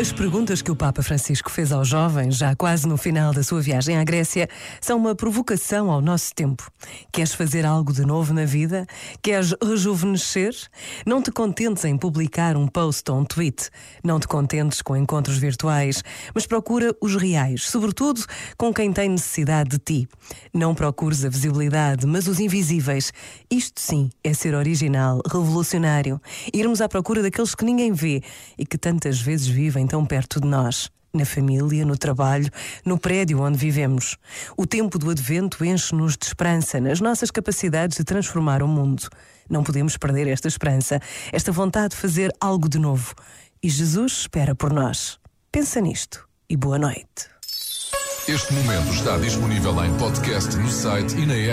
As perguntas que o Papa Francisco fez aos jovens, já quase no final da sua viagem à Grécia, são uma provocação ao nosso tempo. Queres fazer algo de novo na vida? Queres rejuvenescer? Não te contentes em publicar um post ou um tweet. Não te contentes com encontros virtuais, mas procura os reais, sobretudo com quem tem necessidade de ti. Não procures a visibilidade, mas os invisíveis. Isto sim é ser original, revolucionário. Irmos à procura daqueles que ninguém vê e que tantas vezes vivem vivem tão perto de nós. Na família, no trabalho, no prédio onde vivemos. O tempo do advento enche-nos de esperança nas nossas capacidades de transformar o mundo. Não podemos perder esta esperança, esta vontade de fazer algo de novo. E Jesus espera por nós. Pensa nisto e boa noite. Este momento está disponível em podcast no site e na app.